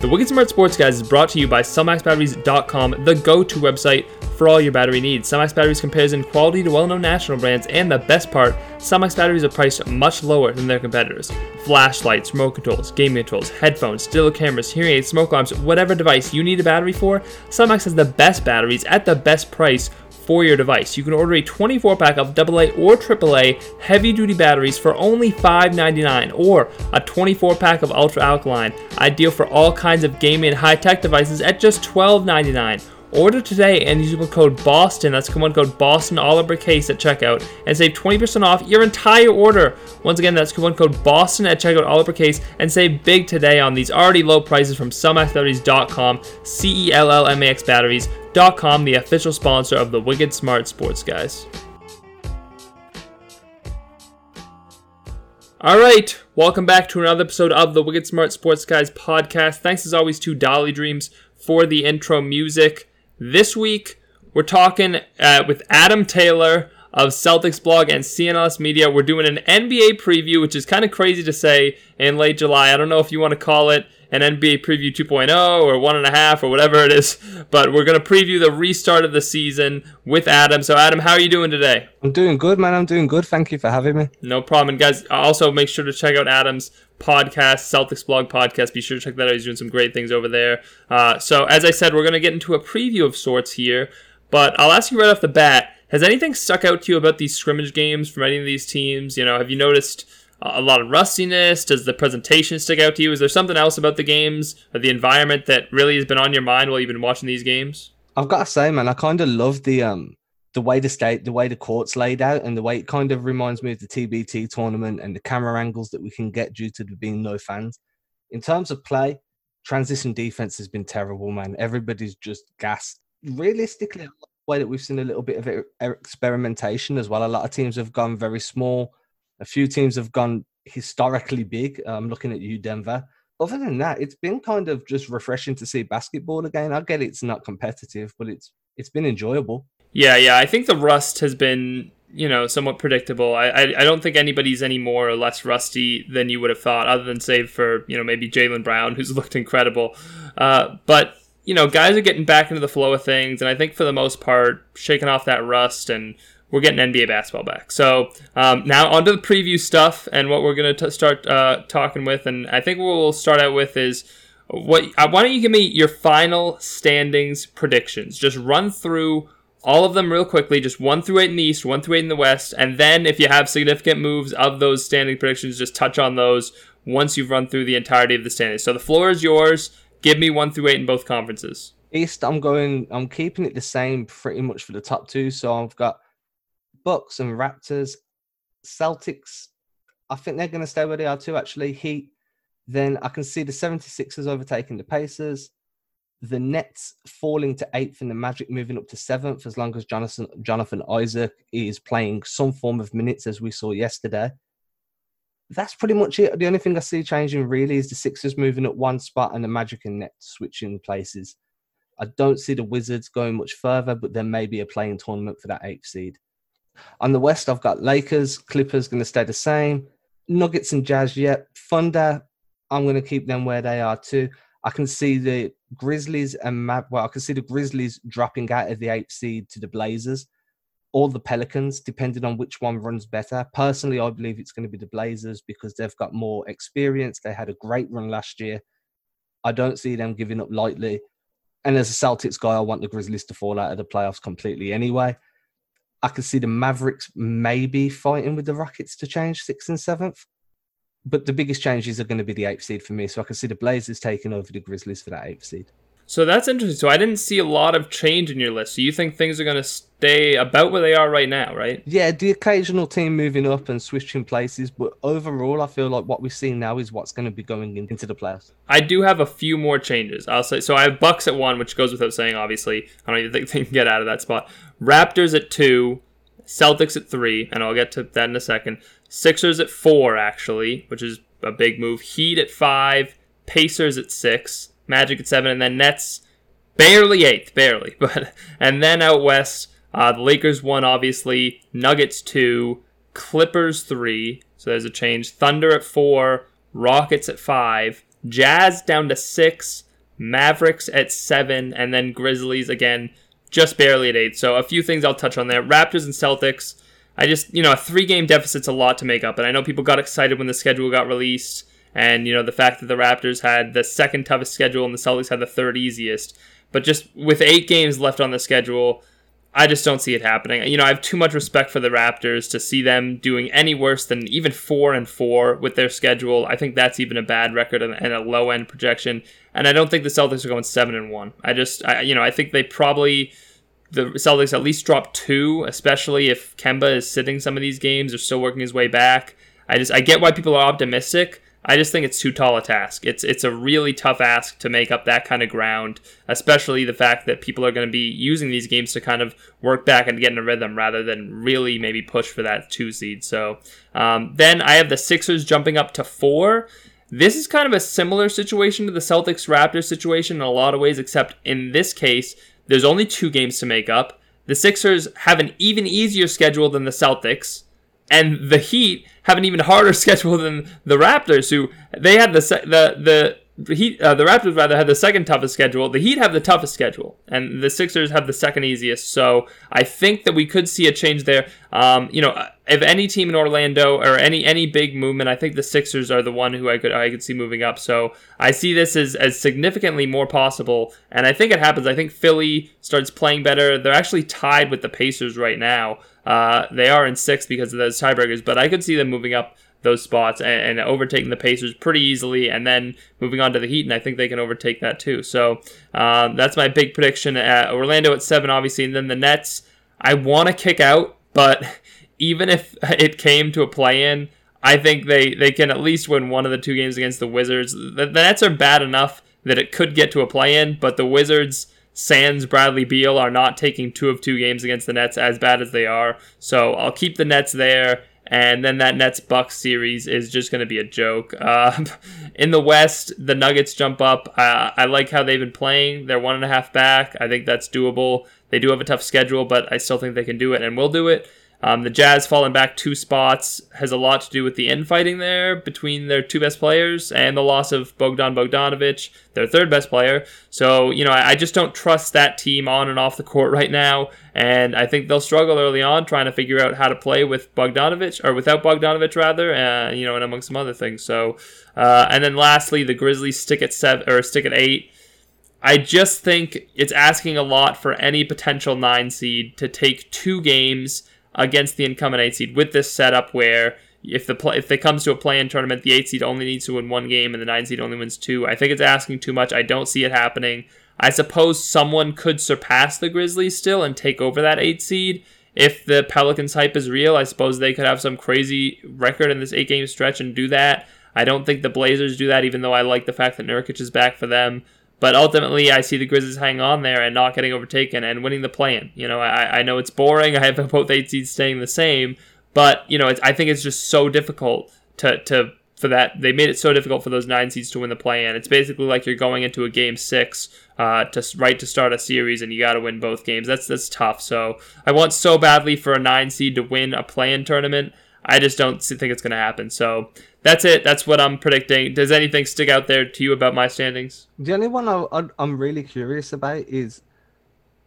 The Wicked Smart Sports Guys is brought to you by CellMaxBatteries.com, the go-to website for all your battery needs. Cellmax Batteries compares in quality to well-known national brands, and the best part, Cellmax batteries are priced much lower than their competitors. Flashlights, remote controls, gaming controls, headphones, digital cameras, hearing aids, smoke alarms, whatever device you need a battery for, Cellmax has the best batteries at the best price for your device. You can order a 24 pack of AA or AAA heavy duty batteries for only $5.99 or a 24 pack of ultra alkaline, ideal for all kinds of gaming and high tech devices at just $12.99. Order today and use the code BOSTON, that's coupon code BOSTON, all uppercase at checkout, and save 20% off your entire order. Once again, that's coupon code BOSTON at checkout, all uppercase, and save big today on these already low prices from CellmaxBatteries.com, C E L L M A X Batteries.com, the official sponsor of the Wicked Smart Sports Guys. All right, welcome back to another episode of the Wicked Smart Sports Guys podcast. Thanks as always to Dolly Dreams for the intro music. This week, we're talking uh, with Adam Taylor of Celtics blog and CLNS Media. We're doing an NBA preview, which is kind of crazy to say in late July. I don't know if you want to call it an NBA preview 2.0 or one and a half or whatever it is, but we're going to preview the restart of the season with Adam. So, Adam, how are you doing today? I'm doing good, man. I'm doing good. Thank you for having me. No problem. And guys, also make sure to check out Adam's podcast, Celtics blog podcast. Be sure to check that out. He's doing some great things over there. Uh, so, as I said, we're going to get into a preview of sorts here, but I'll ask you right off the bat has anything stuck out to you about these scrimmage games from any of these teams? You know, have you noticed a lot of rustiness? Does the presentation stick out to you? Is there something else about the games or the environment that really has been on your mind while you've been watching these games? I've got to say, man, I kind of love the um the way the state, the way the court's laid out, and the way it kind of reminds me of the TBT tournament and the camera angles that we can get due to there being no fans. In terms of play, transition defense has been terrible, man. Everybody's just gassed. Realistically, the way that we've seen a little bit of experimentation as well. A lot of teams have gone very small. A few teams have gone historically big. I'm looking at you, Denver. Other than that, it's been kind of just refreshing to see basketball again. I get it's not competitive, but it's it's been enjoyable. Yeah, yeah. I think the rust has been, you know, somewhat predictable. I, I, I don't think anybody's any more or less rusty than you would have thought, other than save for, you know, maybe Jaylen Brown, who's looked incredible. Uh, but, you know, guys are getting back into the flow of things, and I think for the most part, shaking off that rust and we're getting NBA basketball back. So um, now onto the preview stuff and what we're going to start uh, talking with. And I think we'll start out with is what. Uh, why don't you give me your final standings predictions? Just run through all of them real quickly, just one through eight in the East, one through eight in the West, and then if you have significant moves of those standing predictions, just touch on those once you've run through the entirety of the standings. So the floor is yours. Give me one through eight in both conferences. East, I'm going. I'm keeping it the same pretty much for the top two. So I've got Bucks and Raptors, Celtics. I think they're going to stay where they are too. Actually, Heat. Then I can see the 76ers overtaking the Pacers the Nets falling to eighth and the Magic moving up to seventh as long as Jonathan Jonathan Isaac is playing some form of minutes as we saw yesterday. That's pretty much it. The only thing I see changing really is the Sixers moving up one spot and the Magic and Nets switching places. I don't see the Wizards going much further, but there may be a play-in tournament for that eighth seed. On the West, I've got Lakers, Clippers going to stay the same. Nuggets and Jazz, yet. Thunder, I'm going to keep them where they are too. I can see the Grizzlies and Mav- well, I the Grizzlies dropping out of the eighth seed to the Blazers, or the Pelicans, depending on which one runs better. Personally, I believe it's going to be the Blazers because they've got more experience. They had a great run last year. I don't see them giving up lightly. And as a Celtics guy, I want the Grizzlies to fall out of the playoffs completely anyway. I can see the Mavericks maybe fighting with the Rockets to change sixth and seventh but the biggest changes are going to be the eighth seed for me. So I can see the Blazers taking over the Grizzlies for that eighth seed. So that's interesting. So I didn't see a lot of change in your list. So you think things are going to stay about where they are right now, right? Yeah, the occasional team moving up and switching places, but overall, I feel like what we're seeing now is what's going to be going into the playoffs. I do have a few more changes. I'll say so. I have Bucks at one, which goes without saying. Obviously, I don't even think they can get out of that spot. Raptors at two, Celtics at three, and I'll get to that in a second. Sixers at four, actually, which is a big move. Heat at five, Pacers at six, Magic at seven, and then Nets barely eighth, barely. But and then out west, uh, the Lakers one, obviously, Nuggets two, Clippers three. So there's a change. Thunder at four, Rockets at five, Jazz down to six, Mavericks at seven, and then Grizzlies again just barely at eight. So a few things I'll touch on there. Raptors and Celtics. I just, you know, a three game deficit's a lot to make up. And I know people got excited when the schedule got released. And, you know, the fact that the Raptors had the second toughest schedule and the Celtics had the third easiest. But just with eight games left on the schedule, I just don't see it happening. You know, I have too much respect for the Raptors to see them doing any worse than even four and four with their schedule. I think that's even a bad record and a low end projection. And I don't think the Celtics are going seven and one. I just, I, you know, I think they probably the Celtics at least drop two, especially if Kemba is sitting some of these games or still working his way back. I just, I get why people are optimistic. I just think it's too tall a task. It's it's a really tough ask to make up that kind of ground, especially the fact that people are going to be using these games to kind of work back and get in a rhythm rather than really maybe push for that two seed. So um, then I have the Sixers jumping up to four. This is kind of a similar situation to the Celtics Raptors situation in a lot of ways, except in this case, there's only two games to make up. The Sixers have an even easier schedule than the Celtics and the Heat have an even harder schedule than the Raptors, who they had the the the Heat, uh, the Raptors rather had the second toughest schedule. The Heat have the toughest schedule, and the Sixers have the second easiest. So I think that we could see a change there. Um, you know, if any team in Orlando or any any big movement, I think the Sixers are the one who I could I could see moving up. So I see this as as significantly more possible, and I think it happens. I think Philly starts playing better. They're actually tied with the Pacers right now. Uh, they are in sixth because of those tiebreakers, but I could see them moving up those spots and, and, overtaking the Pacers pretty easily, and then moving on to the Heat, and I think they can overtake that too. So um, that's my big prediction. At Orlando at seven, obviously, and then the Nets. I want to kick out, but even if it came to a play-in, I think they they can at least win one of the two games against the Wizards. The, the Nets are bad enough that it could get to a play-in, but the Wizards. Sans Bradley Beal are not taking two of two games against the Nets as bad as they are. So I'll keep the Nets there and then that Nets Bucks series is just going to be a joke. Uh, in the West, the Nuggets jump up. Uh, I like how they've been playing. They're one and a half back. I think that's doable. They do have a tough schedule, but I still think they can do it and will do it. Um, the Jazz falling back two spots has a lot to do with the infighting there between their two best players and the loss of Bogdan Bogdanovic, their third best player. So, you know, I, I, just don't trust that team on and off the court right now. And I think they'll struggle early on trying to figure out how to play with Bogdanovic, or without Bogdanovic, rather, uh, you know, and among some other things. So, uh, and then lastly, the Grizzlies stick at seven, or stick at eight. I just think it's asking a lot for any potential nine seed to take two games against the incumbent eight seed with this setup where if the play, if it comes to a play-in tournament, the eight seed only needs to win one game and the nine seed only wins two. I think it's asking too much. I don't see it happening. I suppose someone could surpass the Grizzlies still and take over that eight seed. If the Pelicans hype is real, I suppose they could have some crazy record in this eight game stretch and do that. I don't think the Blazers do that, even though I like the fact that Nurkic is back for them. But ultimately, I see the Grizzlies hang on there and not getting overtaken and winning the play-in. You know, I, I know it's boring. I have both eight seeds staying the same, but you know, I think it's just so difficult to to for that. They made it so difficult for those nine seeds to win the play-in. It's basically like you're going into a game six uh, to right to start a series, and you got to win both games. That's that's tough. So I want so badly for a nine seed to win a play-in tournament. I just don't think it's going to happen. So that's it. That's what I'm predicting. Does anything stick out there to you about my standings? The only one I, am really curious about is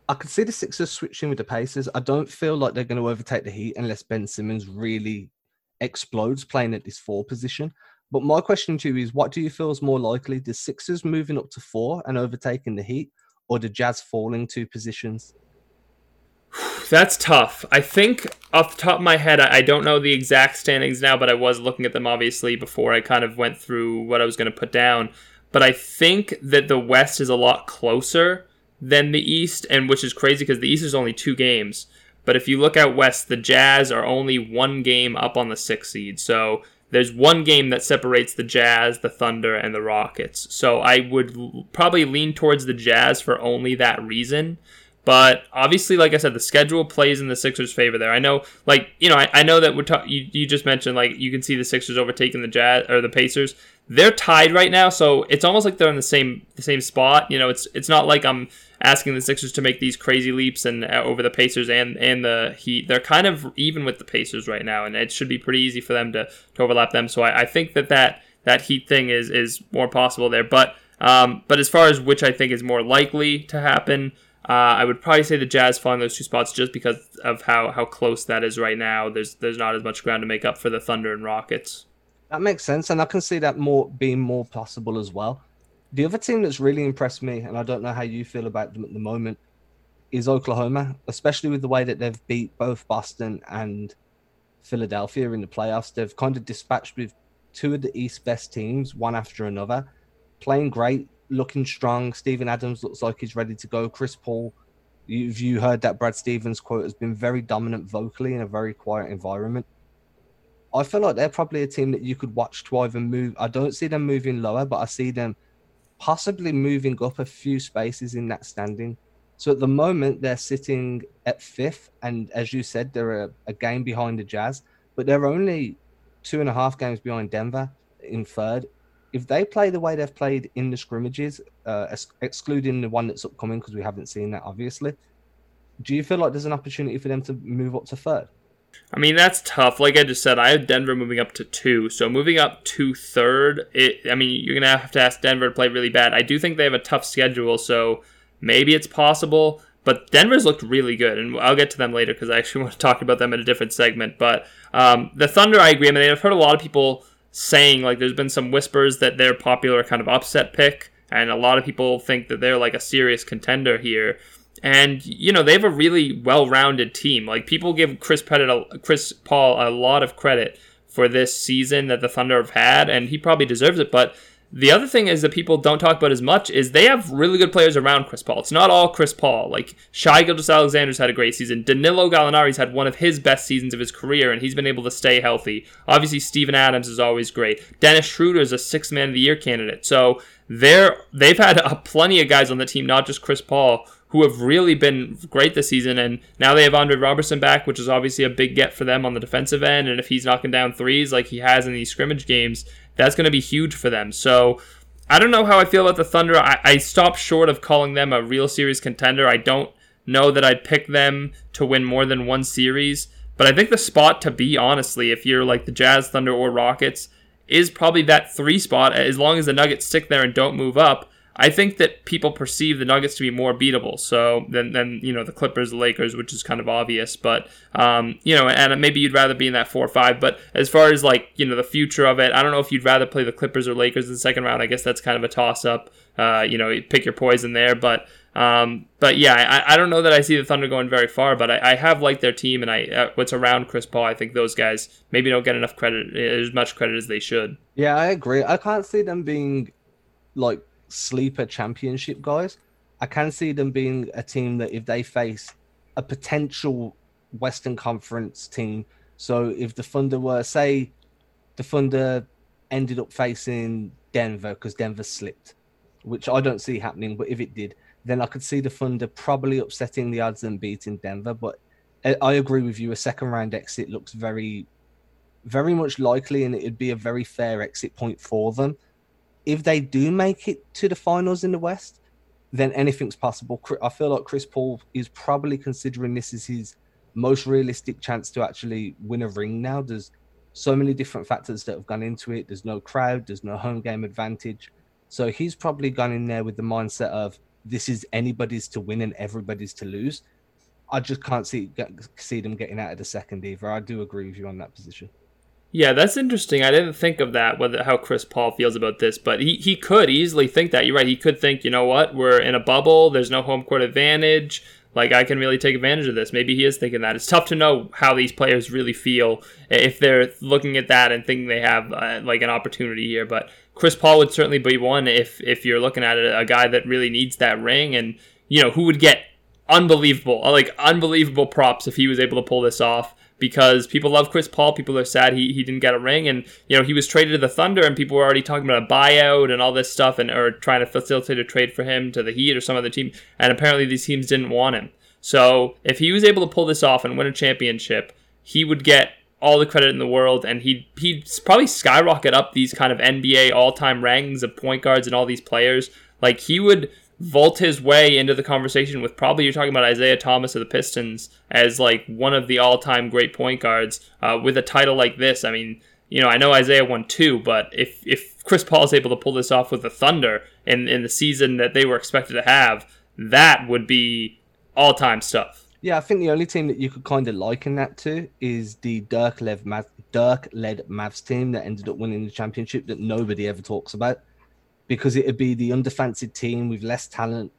I could see the Sixers switching with the Pacers. I don't feel like they're going to overtake the Heat unless Ben Simmons really explodes playing at this four position. But my question to you is what do you feel is more likely? The Sixers moving up to four and overtaking the Heat, or the Jazz falling two positions? That's tough. I think off the top of my head, I don't know the exact standings now, but I was looking at them obviously before I kind of went through what I was going to put down. But I think that the West is a lot closer than the East, and which is crazy because the East is only two games. But if you look out West, the Jazz are only one game up on the sixth seed. So there's one game that separates the Jazz, the Thunder, and the Rockets. So I would probably lean towards the Jazz for only that reason. But obviously, like I said, the schedule plays in the Sixers' favor there. I know, like you know, I, I know that we're ta- you, you just mentioned like you can see the Sixers overtaking the Jazz or the Pacers. They're tied right now, so it's almost like they're in the same the same spot. You know, it's it's not like I'm asking the Sixers to make these crazy leaps and uh, over the Pacers and and the Heat. They're kind of even with the Pacers right now, and it should be pretty easy for them to, to overlap them. So I, I think that that that Heat thing is is more possible there, but Um, but as far as which I think is more likely to happen, uh, I would probably say the Jazz fall in those two spots just because of how, how close that is right now. There's there's not as much ground to make up for the Thunder and Rockets. That makes sense, and I can see that more being more possible as well. The other team that's really impressed me, and I don't know how you feel about them at the moment, is Oklahoma, especially with the way that they've beat both Boston and Philadelphia in the playoffs. They've kind of dispatched with two of the East best teams, one after another, playing great, looking strong. Steven Adams looks like he's ready to go. Chris Paul, you've you heard that Brad Stevens quote has been very dominant vocally in a very quiet environment. I feel like they're probably a team that you could watch to either move. I don't see them moving lower, but I see them possibly moving up a few spaces in that standing. So at the moment, they're sitting at fifth, and as you said, they're a, a, game behind the Jazz, but they're only two and a half games behind Denver in third. If they play the way they've played in the scrimmages, uh, ex- excluding the one that's upcoming because we haven't seen that, obviously, do you feel like there's an opportunity for them to move up to third? I mean, that's tough. Like I just said, I have Denver moving up to two. So moving up to third, it, I mean, you're to have to ask Denver to play really bad. I do think they have a tough schedule. So Maybe it's possible, but Denver's looked really good, and I'll get to them later because I actually want to talk about them in a different segment. But um, the Thunder, I agree. I mean, I've heard a lot of people saying like there's been some whispers that they're popular kind of upset pick, and a lot of people think that they're like a serious contender here. And you know they have a really well-rounded team. Like people give Chris credit, Chris Paul a lot of credit for this season that the Thunder have had, and he probably deserves it. But the other thing is that people don't talk about as much is they have really good players around Chris Paul. It's not all Chris Paul. Like Shai Gilgeous-Alexander's had a great season. Danilo Gallinari's had one of his best seasons of his career, and he's been able to stay healthy. Obviously, Steven Adams is always great. Dennis Schroeder is a six man of the year candidate. So they're they've had plenty of guys on the team, not just Chris Paul, who have really been great this season. And now they have Andre Roberson back, which is obviously a big get for them on the defensive end. And if he's knocking down threes like he has in these scrimmage games, that's going to be huge for them. So I don't know how I feel about the Thunder. I, I stopped short of calling them a real series contender. I don't know that I'd pick them to win more than one series. But I think the spot to be, honestly, if you're like the Jazz, Thunder, or Rockets, is probably that three spot. As long as the Nuggets stick there and don't move up, I think that people perceive the Nuggets to be more beatable. So than than you know the Clippers, the Lakers, which is kind of obvious. But um, you know, and maybe you'd rather be in that four or five. But as far as like you know the future of it, I don't know if you'd rather play the Clippers or Lakers in the second round. I guess that's kind of a toss up. Uh, you know, pick your poison there. But um, but yeah, I, I don't know that I see the Thunder going very far. But I, I have liked their team, and I uh, what's around Chris Paul. I think those guys maybe don't get enough credit, as much credit as they should. Yeah, I agree. I can't see them being like sleeper championship guys. I can see them being a team that if they face a potential Western Conference team, so if the Thunder were, say, the Thunder ended up facing Denver because Denver slipped, which I don't see happening, but if it did, then I could see the Thunder probably upsetting the odds and beating Denver. But eh, I agree with you, a second round exit looks very, very much likely, and it'd be a very fair exit point for them if they do make it to the finals in the West, then anything's possible. I feel like Chris Paul is probably considering this as his most realistic chance to actually win a ring now. There's so many different factors that have gone into it. There's no crowd, there's no home game advantage. So he's probably gone in there with the mindset of this is anybody's to win and everybody's to lose. I just can't see see them getting out of the second either. I do agree with you on that position. Yeah, that's interesting. I didn't think of that, whether how Chris Paul feels about this, but he, he could easily think that. You're right. He could think, you know what, we're in a bubble, there's no home court advantage. Like I can really take advantage of this. Maybe he is thinking that. It's tough to know how these players really feel if they're looking at that and thinking they have uh, like an opportunity here. But Chris Paul would certainly be one if if you're looking at it, a guy that really needs that ring, and you know who would get unbelievable, like unbelievable props if he was able to pull this off because people love Chris Paul. People are sad he, he didn't get a ring. And, you know, he was traded to the Thunder and people were already talking about a buyout and all this stuff and or trying to facilitate a trade for him to the Heat or some other team. And apparently these teams didn't want him. So if he was able to pull this off and win a championship, he would get all the credit in the world and he'd, he'd probably skyrocket up these kind of NBA all time rankings of point guards and all these players. Like he would vault his way into the conversation with probably you're talking about Isiah Thomas of the Pistons as like one of the all-time great point guards uh, with a title like this. I mean, you know, I know Isaiah won two, but if if Chris Paul is able to pull this off with the Thunder in in the season that they were expected to have, that would be all time stuff. Yeah, I think the only team that you could kind of liken that to is the Dirk led Dirk led Mavs team that ended up winning the championship that nobody ever talks about because it would be the underfancied team with less talent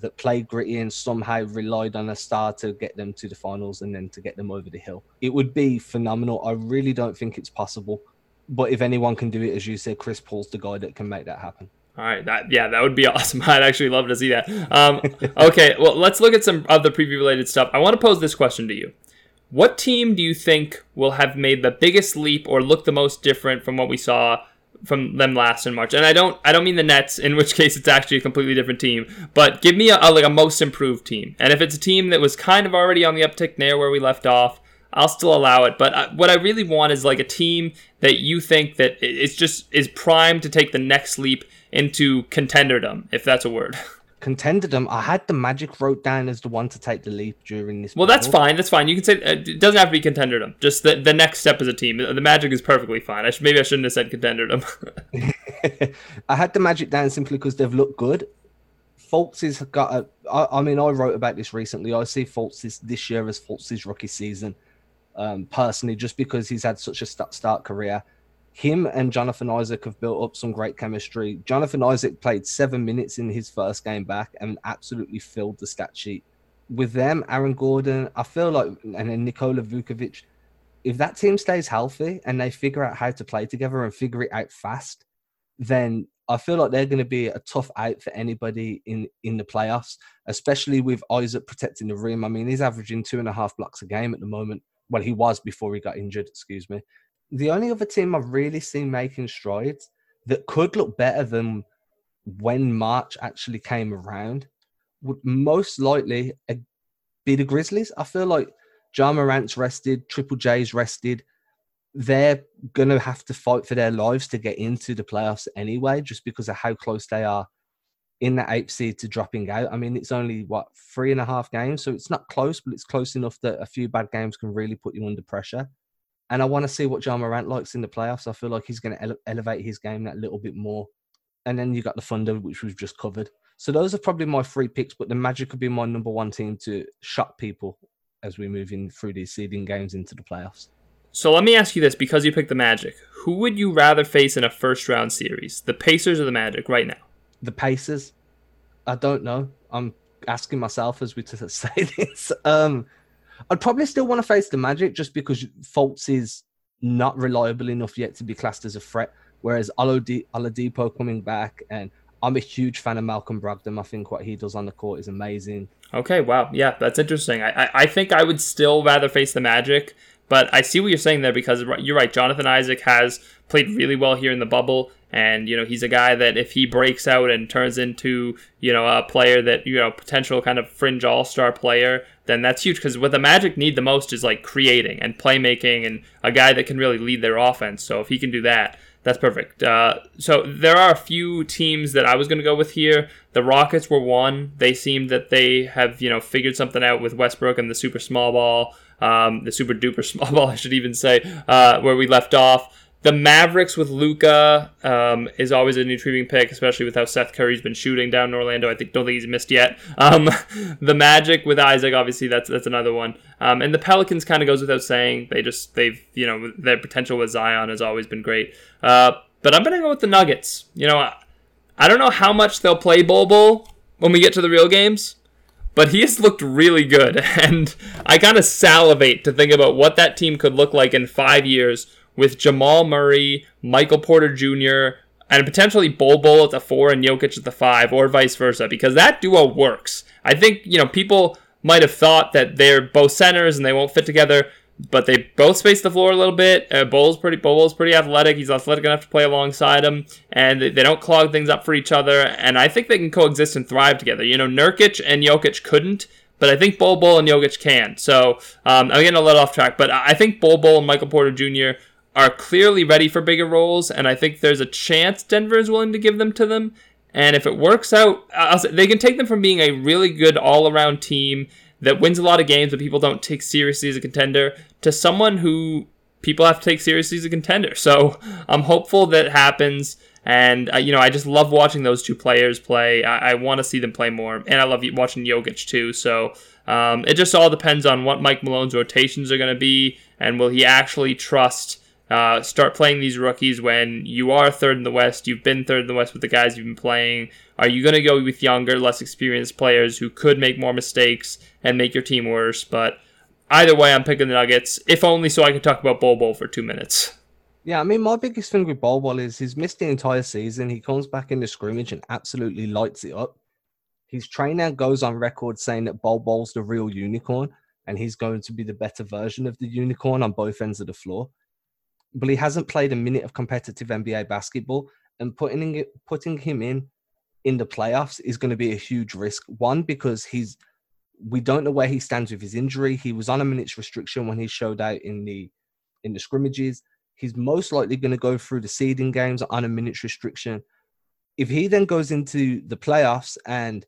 that played gritty and somehow relied on a star to get them to the finals and then to get them over the hill. It would be phenomenal. I really don't think it's possible. But if anyone can do it, as you said, Chris Paul's the guy that can make that happen. All right, that yeah, that would be awesome. I'd actually love to see that. Um, okay, well, let's look at some of the preview related stuff. I want to pose this question to you: What team do you think will have made the biggest leap or look the most different from what we saw from them last in March? And I don't, I don't mean the Nets, in which case it's actually a completely different team. But give me a, a like a most improved team, and if it's a team that was kind of already on the uptick near where we left off, I'll still allow it. But uh, what I really want is like a team that you think that it's just is primed to take the next leap into contenderdom, if that's a word. Contenderdom. I had the Magic wrote down as the one to take the leap during this. Well, that's fine. That's fine. You can say uh, it doesn't have to be contenderdom. Just the, the next step as a team. The Magic is perfectly fine. I should, maybe I shouldn't have said contenderdom. I had the Magic down simply because they've looked good. Fultz has got a. I, I mean, I wrote about this recently. I see Fultz this, this year as Fultz's rookie season. Um, personally, just because he's had such a start, start career him and Jonathan Isaac have built up some great chemistry. Jonathan Isaac played seven minutes in his first game back and absolutely filled the stat sheet. With them, Aaron Gordon, I feel like, and then Nikola Vucevic, if that team stays healthy and they figure out how to play together and figure it out fast, then I feel like they're going to be a tough out for anybody in in the playoffs, especially with Isaac protecting the rim. I mean, he's averaging two and a half blocks a game at the moment. Well, he was before he got injured, excuse me the only other team I've really seen making strides that could look better than when March actually came around would most likely be the Grizzlies. I feel like Ja Morant's rested, Triple J's rested. They're going to have to fight for their lives to get into the playoffs anyway, just because of how close they are in the eighth seed to dropping out. I mean, it's only what three and a half games, so it's not close, but it's close enough that a few bad games can really put you under pressure. And I want to see what Ja Morant likes in the playoffs. I feel like he's going to ele- elevate his game that little bit more. And then you got the Thunder, which we've just covered. So those are probably my three picks, but the Magic could be my number one team to shock people as we move in through these seeding games into the playoffs. So let me ask you this because you picked the Magic. Who would you rather face in a first round series? The Pacers or the Magic right now? The Pacers. I don't know. I'm asking myself as we say this. Um, I'd probably still want to face the Magic just because Fultz is not reliable enough yet to be classed as a threat. Whereas Oladipo coming back, and I'm a huge fan of Malcolm Brogdon. I think what he does on the court is amazing. Okay, wow, yeah, that's interesting. I, I, I think I would still rather face the Magic, but I see what you're saying there because you're right. Jonathan Isaac has played really well here in the bubble. And, you know, he's a guy that if he breaks out and turns into, you know, a player that, you know, potential kind of fringe all star player, then that's huge because what the Magic need the most is like creating and playmaking and a guy that can really lead their offense. So if he can do that, that's perfect. Uh, so there are a few teams that I was going to go with here. The Rockets were one. They seem that they have, you know, figured something out with Westbrook and the super small ball, um, the super duper small ball, I should even say, uh, where we left off. The Mavericks with Luka um, is always an intriguing pick, especially with how Seth Curry's been shooting down in Orlando. I think don't think he's missed yet. Um, the Magic with Isaac, obviously that's that's another one. Um, and the Pelicans kind of goes without saying. They just they've you know their potential with Zion has always been great. Uh, but I'm gonna go with the Nuggets. You know, I, I don't know how much they'll play Bol Bol when we get to the real games but he has looked really good. And I kind of salivate to think about what that team could look like in five years with Jamal Murray, Michael Porter Jr., and potentially Bol Bol at the four and Jokic at the five, or vice versa, because that duo works. I think, you know, people might have thought that they're both centers and they won't fit together, but they both space the floor a little bit. Uh, Bol's pretty, Bol's pretty athletic. He's athletic enough to play alongside him, and they, don't clog things up for each other. And I think they can coexist and thrive together. You know, Nurkic and Jokic couldn't, but I think Bol Bol and Jokic can. So um, I'm getting a little off track, but I think Bol Bol and Michael Porter Jr are clearly ready for bigger roles, and I think there's a chance Denver is willing to give them to them. And if it works out, say, they can take them from being a really good all around team that wins a lot of games but people don't take seriously as a contender to someone who people have to take seriously as a contender. So I'm hopeful that happens. And, uh, you know, I just love watching those two players play. I, I want to see them play more. And I love watching Jokic too. So um, it just all depends on what Mike Malone's rotations are going to be. And will he actually trust uh, start playing these rookies when you are third in the West. You've been third in the West with the guys you've been playing. Are you going to go with younger, less experienced players who could make more mistakes and make your team worse? But either way, I'm picking the Nuggets, if only so I can talk about Bol Bol for two minutes. Yeah, I mean, my biggest thing with Bol Bol is he's missed the entire season. He comes back in the scrimmage and absolutely lights it up. His trainer goes on record saying that Bol Bol's the real unicorn and he's going to be the better version of the unicorn on both ends of the floor but he hasn't played a minute of competitive NBA basketball, and putting it, putting him in in the playoffs is going to be a huge risk. One because he's we don't know where he stands with his injury. He was on a minutes restriction when he showed out in the in the scrimmages. He's most likely going to go through the seeding games on a minutes restriction. If he then goes into the playoffs and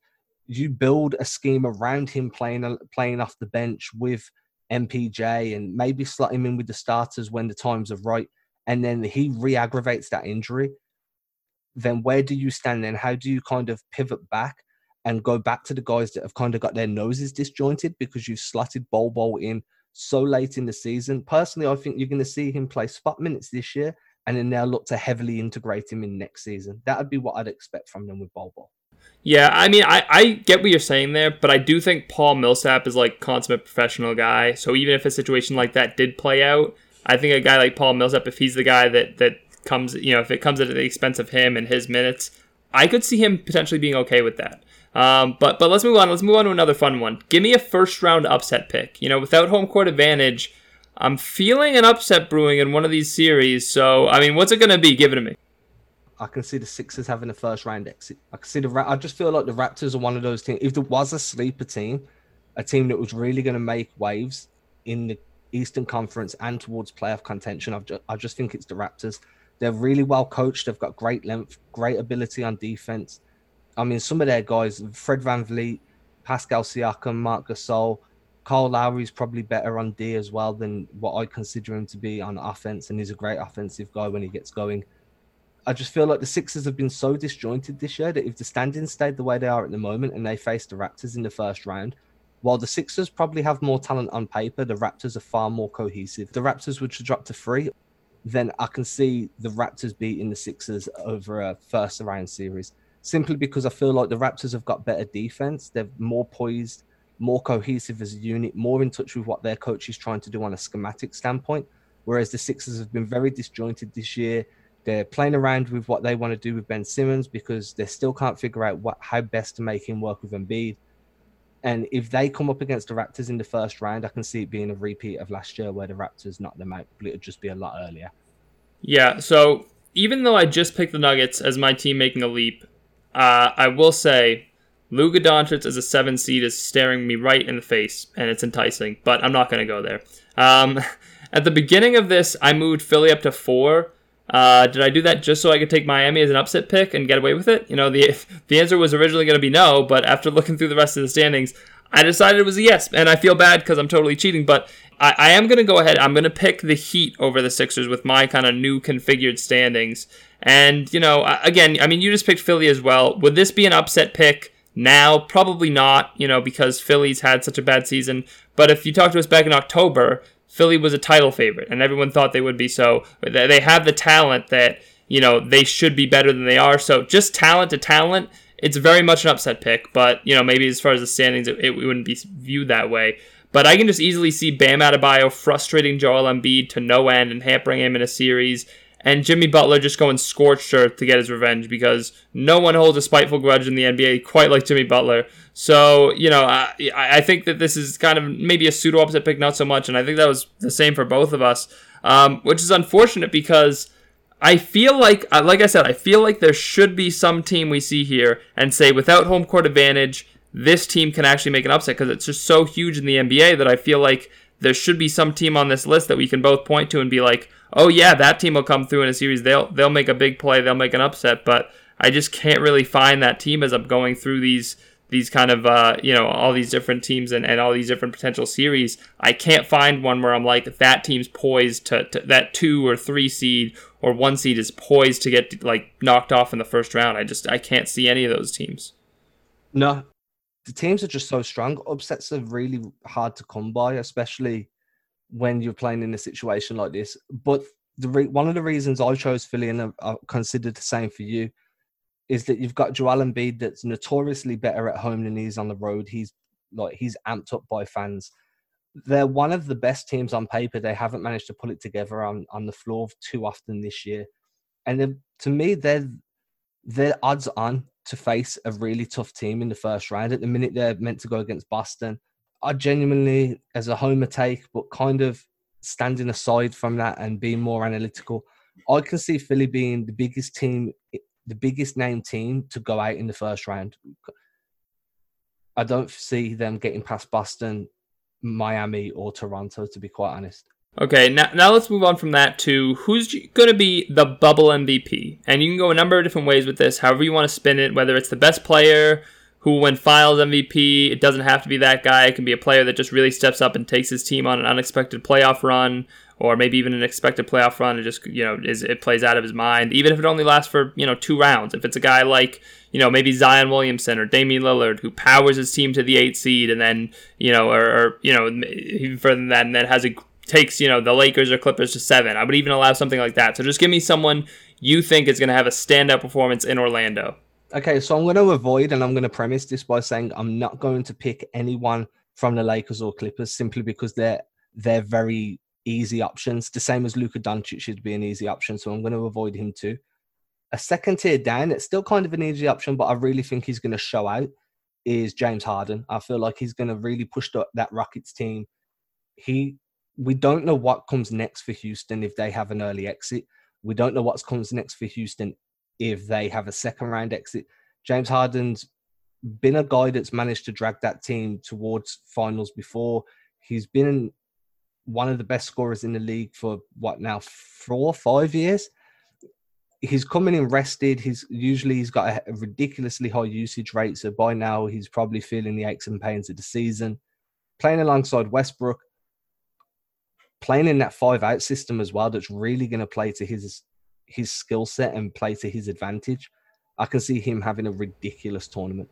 you build a scheme around him playing playing off the bench with MPJ and maybe slot him in with the starters when the times are right, and then he re-aggravates that injury, then where do you stand then? How do you kind of pivot back and go back to the guys that have kind of got their noses disjointed because you've slotted Bol Bol in so late in the season? Personally, I think you're going to see him play spot minutes this year, and then they'll look to heavily integrate him in next season. That would be what I'd expect from them with Bol Bol. Yeah, I mean, I, I get what you're saying there, but I do think Paul Millsap is like consummate professional guy. So even if a situation like that did play out, I think a guy like Paul Millsap, if he's the guy that that comes, you know, if it comes at the expense of him and his minutes, I could see him potentially being okay with that. Um, but but let's move on. Let's move on to another fun one. Give me a first round upset pick. You know, without home court advantage, I'm feeling an upset brewing in one of these series. So I mean, what's it going to be? Give it to me. I can see the Sixers having a first round exit. I can see the. I just feel like the Raptors are one of those teams. If there was a sleeper team, a team that was really going to make waves in the Eastern Conference and towards playoff contention, I've just, I just think it's the Raptors. They're really well coached. They've got great length, great ability on defense. I mean, some of their guys, Fred VanVleet, Pascal Siakam, Marc Gasol, Kyle Lowry's probably better on D as well than what I consider him to be on offense, and he's a great offensive guy when he gets going. I just feel like the Sixers have been so disjointed this year that if the standings stayed the way they are at the moment and they face the Raptors in the first round, while the Sixers probably have more talent on paper, the Raptors are far more cohesive. The Raptors would drop to three, then I can see the Raptors beating the Sixers over a first round series. Simply because I feel like the Raptors have got better defense. They're more poised, more cohesive as a unit, more in touch with what their coach is trying to do on a schematic standpoint. Whereas the Sixers have been very disjointed this year. They're playing around with what they want to do with Ben Simmons because they still can't figure out what how best to make him work with Embiid. And if they come up against the Raptors in the first round, I can see it being a repeat of last year where the Raptors knocked them out, but it would just be a lot earlier. Yeah, so even though I just picked the Nuggets as my team making a leap, uh, I will say Luka Doncic as a seven seed is staring me right in the face, and it's enticing, but I'm not going to go there. Um, at the beginning of this, I moved Philly up to four uh, did I do that just so I could take Miami as an upset pick and get away with it? You know, the the answer was originally going to be no, but after looking through the rest of the standings, I decided it was a yes, and I feel bad because I'm totally cheating. But I, I am going to go ahead. I'm going to pick the Heat over the Sixers with my kind of new configured standings. And you know, again, I mean, you just picked Philly as well. Would this be an upset pick? Now, probably not, you know, because Philly's had such a bad season. But if you talked to us back in October, Philly was a title favorite, and everyone thought they would be. So they have the talent that you know they should be better than they are. So just talent to talent, it's very much an upset pick. But you know maybe as far as the standings, it, it wouldn't be viewed that way. But I can just easily see Bam Adebayo frustrating Joel Embiid to no end and hampering him in a series and Jimmy Butler just going scorched earth to get his revenge because no one holds a spiteful grudge in the NBA quite like Jimmy Butler. So, you know, I, I think that this is kind of maybe a pseudo upset pick, not so much. And I think that was the same for both of us, um, which is unfortunate because I feel like, uh, like I said, I feel like there should be some team we see here and say without home court advantage, this team can actually make an upset because it's just so huge in the NBA that I feel like there should be some team on this list that we can both point to and be like, oh yeah, that team will come through in a series. They'll they'll make a big play. They'll make an upset. But I just can't really find that team as I'm going through these these kind of uh, you know all these different teams and, and all these different potential series i can't find one where i'm like that team's poised to, to, that two or three seed or one seed is poised to get like knocked off in the first round. I just i can't see any of those teams. No. The teams are just so strong. Upsets are really hard to come by especially when you're playing in a situation like this. But the re- one of the reasons i chose philly and i considered the same for you is that you've got Joel Embiid that's notoriously better at home than he is on the road. He's like he's amped up by fans. They're one of the best teams on paper. They haven't managed to pull it together on, on the floor too often this year. And to me, they're they're odds on to face a really tough team in the first round. At the minute, they're meant to go against Boston. I genuinely, as a homer take, but kind of standing aside from that and being more analytical, I can see Philly being the biggest team the biggest name team to go out in the first round. I don't see them getting past Boston, Miami, or Toronto, to be quite honest. Okay, now, now let's move on from that to who's going to be the bubble MVP. And you can go a number of different ways with this, however you want to spin it, whether it's the best player who win finals MVP. It doesn't have to be that guy. It can be a player that just really steps up and takes his team on an unexpected playoff run or maybe even an expected playoff run and just you know is it plays out of his mind even if it only lasts for you know two rounds. If it's a guy like you know maybe Zion Williamson or Damian Lillard who powers his team to the eight seed and then you know or, or you know even further than that and then has a takes you know the Lakers or Clippers to seven. I would even allow something like that. So just give me someone you think is going to have a standout performance in Orlando. Okay so I'm going to avoid and I'm going to premise this by saying I'm not going to pick anyone from the Lakers or Clippers simply because they're they're very easy options. The same as Luka Doncic should be an easy option, so I'm going to avoid him too. A second tier down, it's still kind of an easy option, but I really think he's going to show out. Is James Harden? I feel like he's going to really push the, that Rockets team. He, we don't know what comes next for Houston if they have an early exit. We don't know what comes next for Houston if they have a second round exit. James Harden's been a guy that's managed to drag that team towards finals before. He's been one of the best scorers in the league for what now four five years? He's coming in rested. He's usually he's got a, ridiculously high usage rate so by now he's probably feeling the aches and pains of the season. Playing alongside westbrook playing in that five out system as well that's really going to play to his his skill set and play to his advantage. I can see him having a ridiculous tournament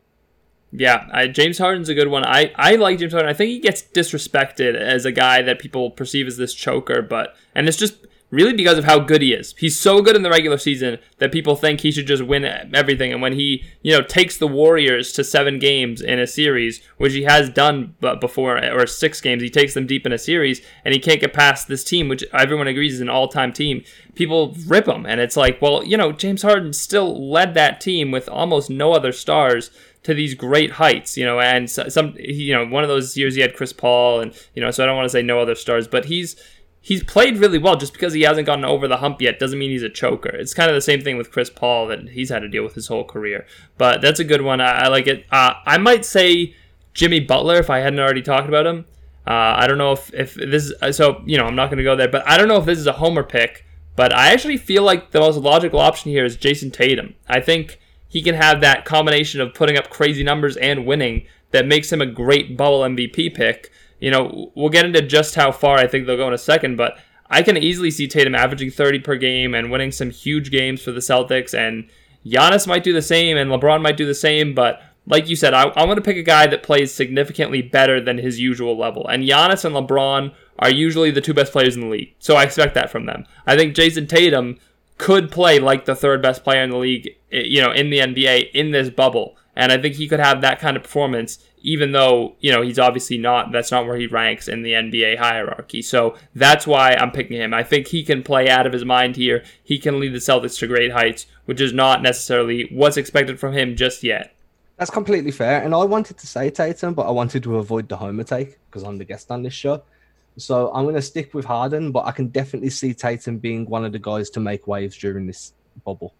yeah, I, James Harden's a good one. I, I like James Harden. I think he gets disrespected as a guy that people perceive as this choker, but and it's just really because of how good he is. He's so good in the regular season that people think he should just win everything. And when he, you know, takes the Warriors to seven games in a series, which he has done before, or six games, he takes them deep in a series, and he can't get past this team, which everyone agrees is an all-time team. People rip him, and it's like, well, you know, James Harden still led that team with almost no other stars to these great heights, you know, and some, you know, one of those years he had Chris Paul, and you know, so I don't want to say no other stars, but he's he's played really well. Just because he hasn't gotten over the hump yet doesn't mean he's a choker. It's kind of the same thing with Chris Paul that he's had to deal with his whole career. But that's a good one. I, I like it. Uh, I might say Jimmy Butler if I hadn't already talked about him. Uh, I don't know if if this is, so you know I'm not going to go there, but I don't know if this is a homer pick. But I actually feel like the most logical option here is Jayson Tatum. I think he can have that combination of putting up crazy numbers and winning that makes him a great bubble MVP pick. You know, we'll get into just how far I think they'll go in a second, but I can easily see Tatum averaging 30 per game and winning some huge games for the Celtics. And Giannis might do the same, and LeBron might do the same. But like you said, I, I want to pick a guy that plays significantly better than his usual level. And Giannis and LeBron are usually the two best players in the league. So I expect that from them. I think Jayson Tatum could play like the third best player in the league, Eh, you know, in the NBA in this bubble. And I think he could have that kind of performance, even though, you know, he's obviously not, that's not where he ranks in the NBA hierarchy. So that's why I'm picking him. I think he can play out of his mind here. He can lead the Celtics to great heights, which is not necessarily what's expected from him just yet. That's completely fair. And I wanted to say Tatum, but I wanted to avoid the homer take because I'm the guest on this show. So I'm going to stick with Harden, but I can definitely see Tatum being one of the guys to make waves during this bubble.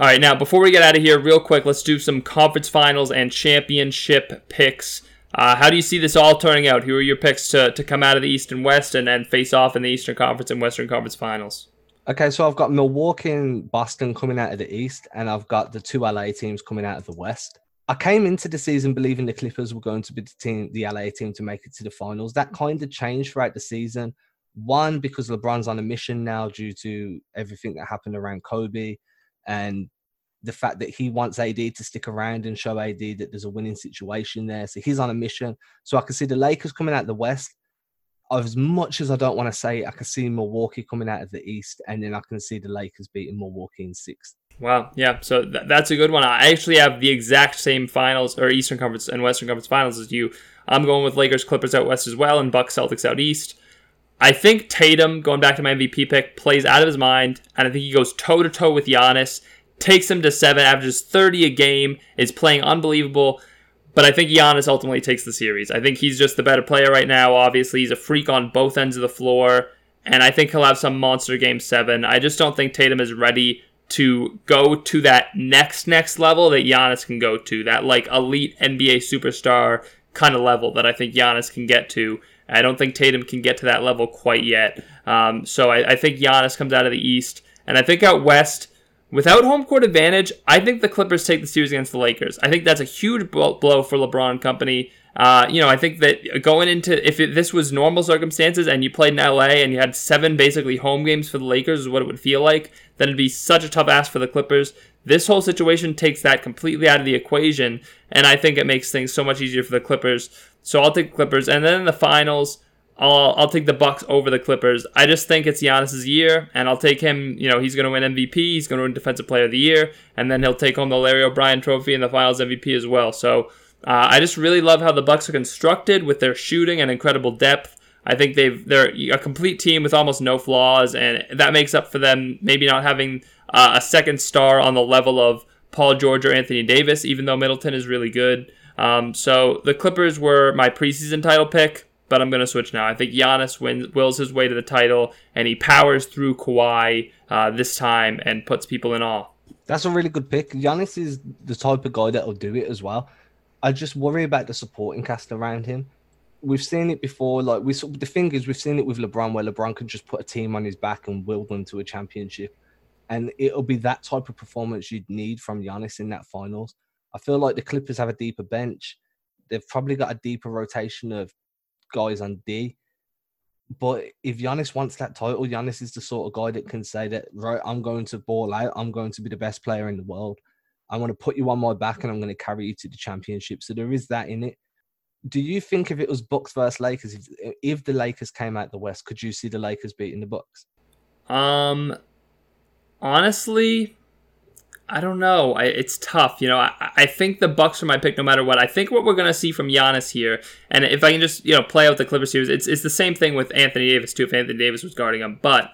All right, now before we get out of here, real quick, let's do some conference finals and championship picks. Uh, how do you see this all turning out? Who are your picks to, to come out of the East and West and then face off in the Eastern Conference and Western Conference finals? Okay, so I've got Milwaukee and Boston coming out of the East, and I've got the two LA teams coming out of the West. I came into the season believing the Clippers were going to be the team, the LA team, to make it to the finals. That kind of changed throughout the season. One, because LeBron's on a mission now due to everything that happened around Kobe and the fact that he wants AD to stick around and show AD that there's a winning situation there. So he's on a mission. So I can see the Lakers coming out the West. As much as I don't want to say, I can see Milwaukee coming out of the East, and then I can see the Lakers beating Milwaukee in sixth. Wow. Yeah. So th- that's a good one. I actually have the exact same finals or Eastern Conference and Western Conference finals as you. I'm going with Lakers Clippers out west as well and Bucks Celtics out east. I think Tatum, going back to my MVP pick, plays out of his mind, and I think he goes toe to toe with Giannis, takes him to seven, averages 30 a game, is playing unbelievable. But I think Giannis ultimately takes the series. I think he's just the better player right now. Obviously, he's a freak on both ends of the floor, and I think he'll have some monster game seven. I just don't think Tatum is ready to go to that next next level that Giannis can go to, that like elite NBA superstar kind of level that I think Giannis can get to. I don't think Tatum can get to that level quite yet. Um, so I, I, think Giannis comes out of the East, and I think out West, without home court advantage, I think the Clippers take the series against the Lakers. I think that's a huge blow for LeBron company. Uh, you know, I think that going into if it, this was normal circumstances and you played in LA and you had seven basically home games for the Lakers, is what it would feel like. Then it'd be such a tough ask for the Clippers. This whole situation takes that completely out of the equation, and I think it makes things so much easier for the Clippers. So I'll take Clippers, and then in the finals, I'll I'll take the Bucks over the Clippers. I just think it's Giannis's year, and I'll take him. You know, he's going to win MVP. He's going to win Defensive Player of the Year, and then he'll take home the Larry O'Brien Trophy and the Finals MVP as well. So uh, I just really love how the Bucks are constructed with their shooting and incredible depth. I think they've they're a complete team with almost no flaws, and that makes up for them maybe not having uh, a second star on the level of Paul George or Anthony Davis, even though Middleton is really good. Um, so the Clippers were my preseason title pick, but I'm going to switch now. I think Giannis wins, wills his way to the title, and he powers through Kawhi uh, this time and puts people in awe. That's a really good pick. Giannis is the type of guy that will do it as well. I just worry about the supporting cast around him. We've seen it before. Like we, the thing is, we've seen it with LeBron, where LeBron can just put a team on his back and will them to a championship, and it'll be that type of performance you'd need from Giannis in that finals. I feel like the Clippers have a deeper bench. They've probably got a deeper rotation of guys on D. But if Giannis wants that title, Giannis is the sort of guy that can say that, right, I'm going to ball out. I'm going to be the best player in the world. I'm going to put you on my back and I'm going to carry you to the championship. So there is that in it. Do you think if it was Bucks versus Lakers, if, if the Lakers came out the West, could you see the Lakers beating the Bucks? Um, honestly, I don't know. I, it's tough. You know, I, I think the Bucks are my pick no matter what. I think what we're going to see from Giannis here, and if I can just you know play out the Clippers series, it's it's the same thing with Anthony Davis too. If Anthony Davis was guarding him, but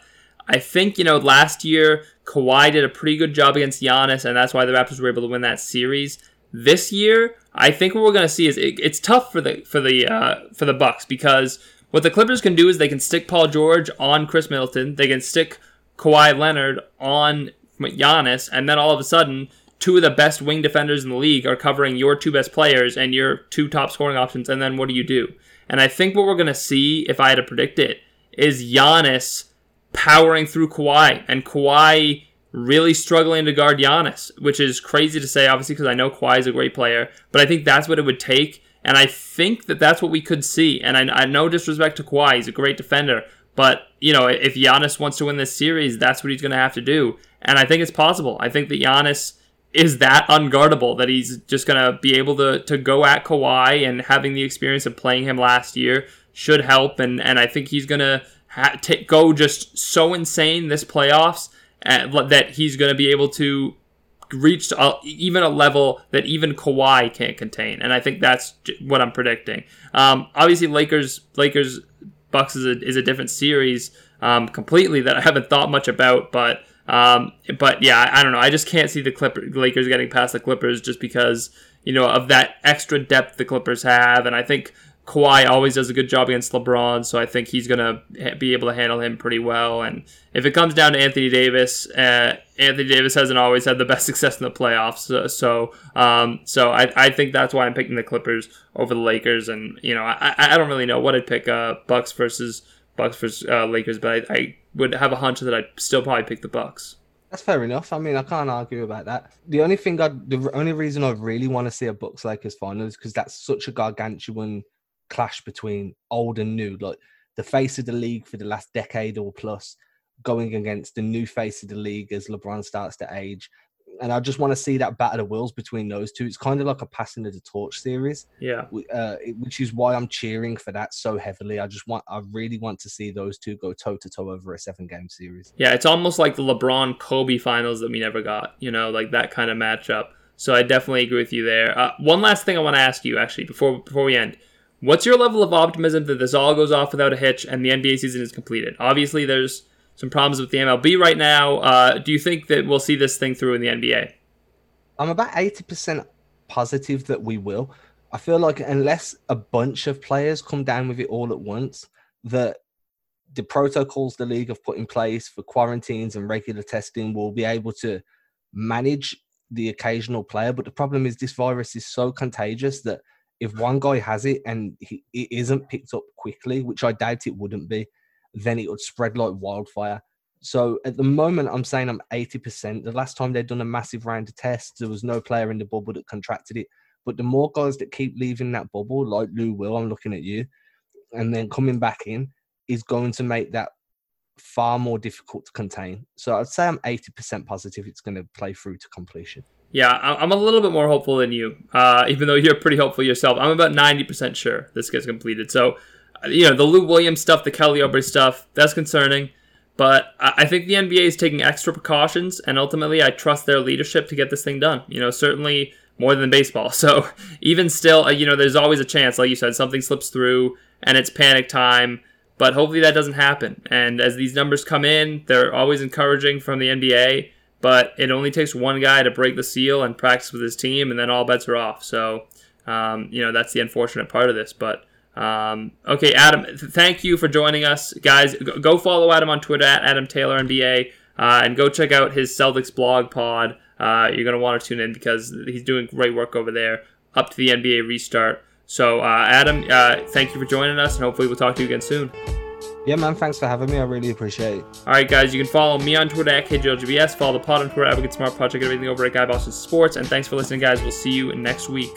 I think you know last year Kawhi did a pretty good job against Giannis, and that's why the Raptors were able to win that series. This year, I think what we're going to see is it, it's tough for the for the uh, for the Bucks because what the Clippers can do is they can stick Paul George on Khris Middleton, they can stick Kawhi Leonard on Giannis, and then all of a sudden, two of the best wing defenders in the league are covering your two best players and your two top scoring options, and then what do you do? And I think what we're going to see, if I had to predict it, is Giannis powering through Kawhi, and Kawhi really struggling to guard Giannis, which is crazy to say, obviously, because I know Kawhi is a great player, but I think that's what it would take. And I think that that's what we could see. And I, I know disrespect to Kawhi, he's a great defender. But, you know, if Giannis wants to win this series, that's what he's going to have to do. And I think it's possible. I think that Giannis is that unguardable that he's just going to be able to, to go at Kawhi and having the experience of playing him last year should help. And, and I think he's going to ha- go just so insane this playoffs uh, that he's going to be able to reach a, even a level that even Kawhi can't contain. And I think that's what I'm predicting. Um, obviously, Lakers, Lakers, Bucks is a, is a different series um, completely that I haven't thought much about, but um, but yeah, I, don't know. I just can't see the Clippers, Lakers getting past the Clippers just because you know of that extra depth the Clippers have, and I think Kawhi always does a good job against LeBron, so I think he's gonna be able to handle him pretty well. And if it comes down to Anthony Davis, uh, Anthony Davis hasn't always had the best success in the playoffs, so so, um, so I, I think that's why I'm picking the Clippers over the Lakers. And you know, I, I don't really know what I'd pick. Uh, Bucks versus Bucks versus uh, Lakers, but I, I, would have a hunch that I'd still probably pick the Bucks. That's fair enough. I mean, I can't argue about that. The only thing I, the only reason I really want to see a Bucks Lakers final is because that's such a gargantuan clash between old and new. Like the face of the league for the last decade or plus going against the new face of the league as LeBron starts to age and I just want to see that battle of wills between those two. It's kind of like a passing of the torch series. Yeah. Uh, which is why I'm cheering for that so heavily. I just want, I really want to see those two go toe to toe over a seven game series. Yeah, it's almost like the LeBron Kobe finals that we never got. You know, like that kind of matchup. So I definitely agree with you there. Uh, one last thing I want to ask you, actually, before before we end. What's your level of optimism that this all goes off without a hitch and the NBA season is completed? Obviously, there's some problems with the MLB right now. Uh, do you think that we'll see this thing through in the NBA? I'm about 80% positive that we will. I feel like unless a bunch of players come down with it all at once, that the protocols the league have put in place for quarantines and regular testing will be able to manage the occasional player. But the problem is this virus is so contagious that if one guy has it and he, it isn't picked up quickly, which I doubt it wouldn't be, then it would spread like wildfire. So at the moment, I'm saying I'm 80%. The last time they'd done a massive round of tests, there was no player in the bubble that contracted it. But the more guys that keep leaving that bubble, like Lou Will, I'm looking at you, and then coming back in, is going to make that far more difficult to contain. So I'd say I'm 80% positive it's going to play through to completion. Yeah, I'm a little bit more hopeful than you, uh, even though you're pretty hopeful yourself. I'm about 90% sure this gets completed. So you know, the Lou Williams stuff, the Kelly Oubre stuff, that's concerning. But I think the NBA is taking extra precautions, and ultimately, I trust their leadership to get this thing done. You know, certainly more than baseball. So even still, uh, you know, there's always a chance, like you said, something slips through and it's panic time. But hopefully that doesn't happen. And as these numbers come in, they're always encouraging from the NBA. But it only takes one guy to break the seal and practice with his team, and then all bets are off. So, um, you know, that's the unfortunate part of this. But um, okay, Adam, th- thank you for joining us, guys. G- go follow Adam on Twitter at Adam Taylor NBA, uh, and go check out his Celtics blog pod. Uh, you're gonna want to tune in because he's doing great work over there. Up to the NBA restart. So, uh, Adam, uh, thank you for joining us, and hopefully we'll talk to you again soon. Yeah, man. Thanks for having me. I really appreciate it. All right, guys. You can follow me on Twitter at KJLGBS. Follow the pod on Twitter at Advocate Smart Project. Everything over at Guy Boston Sports. And thanks for listening, guys. We'll see you next week.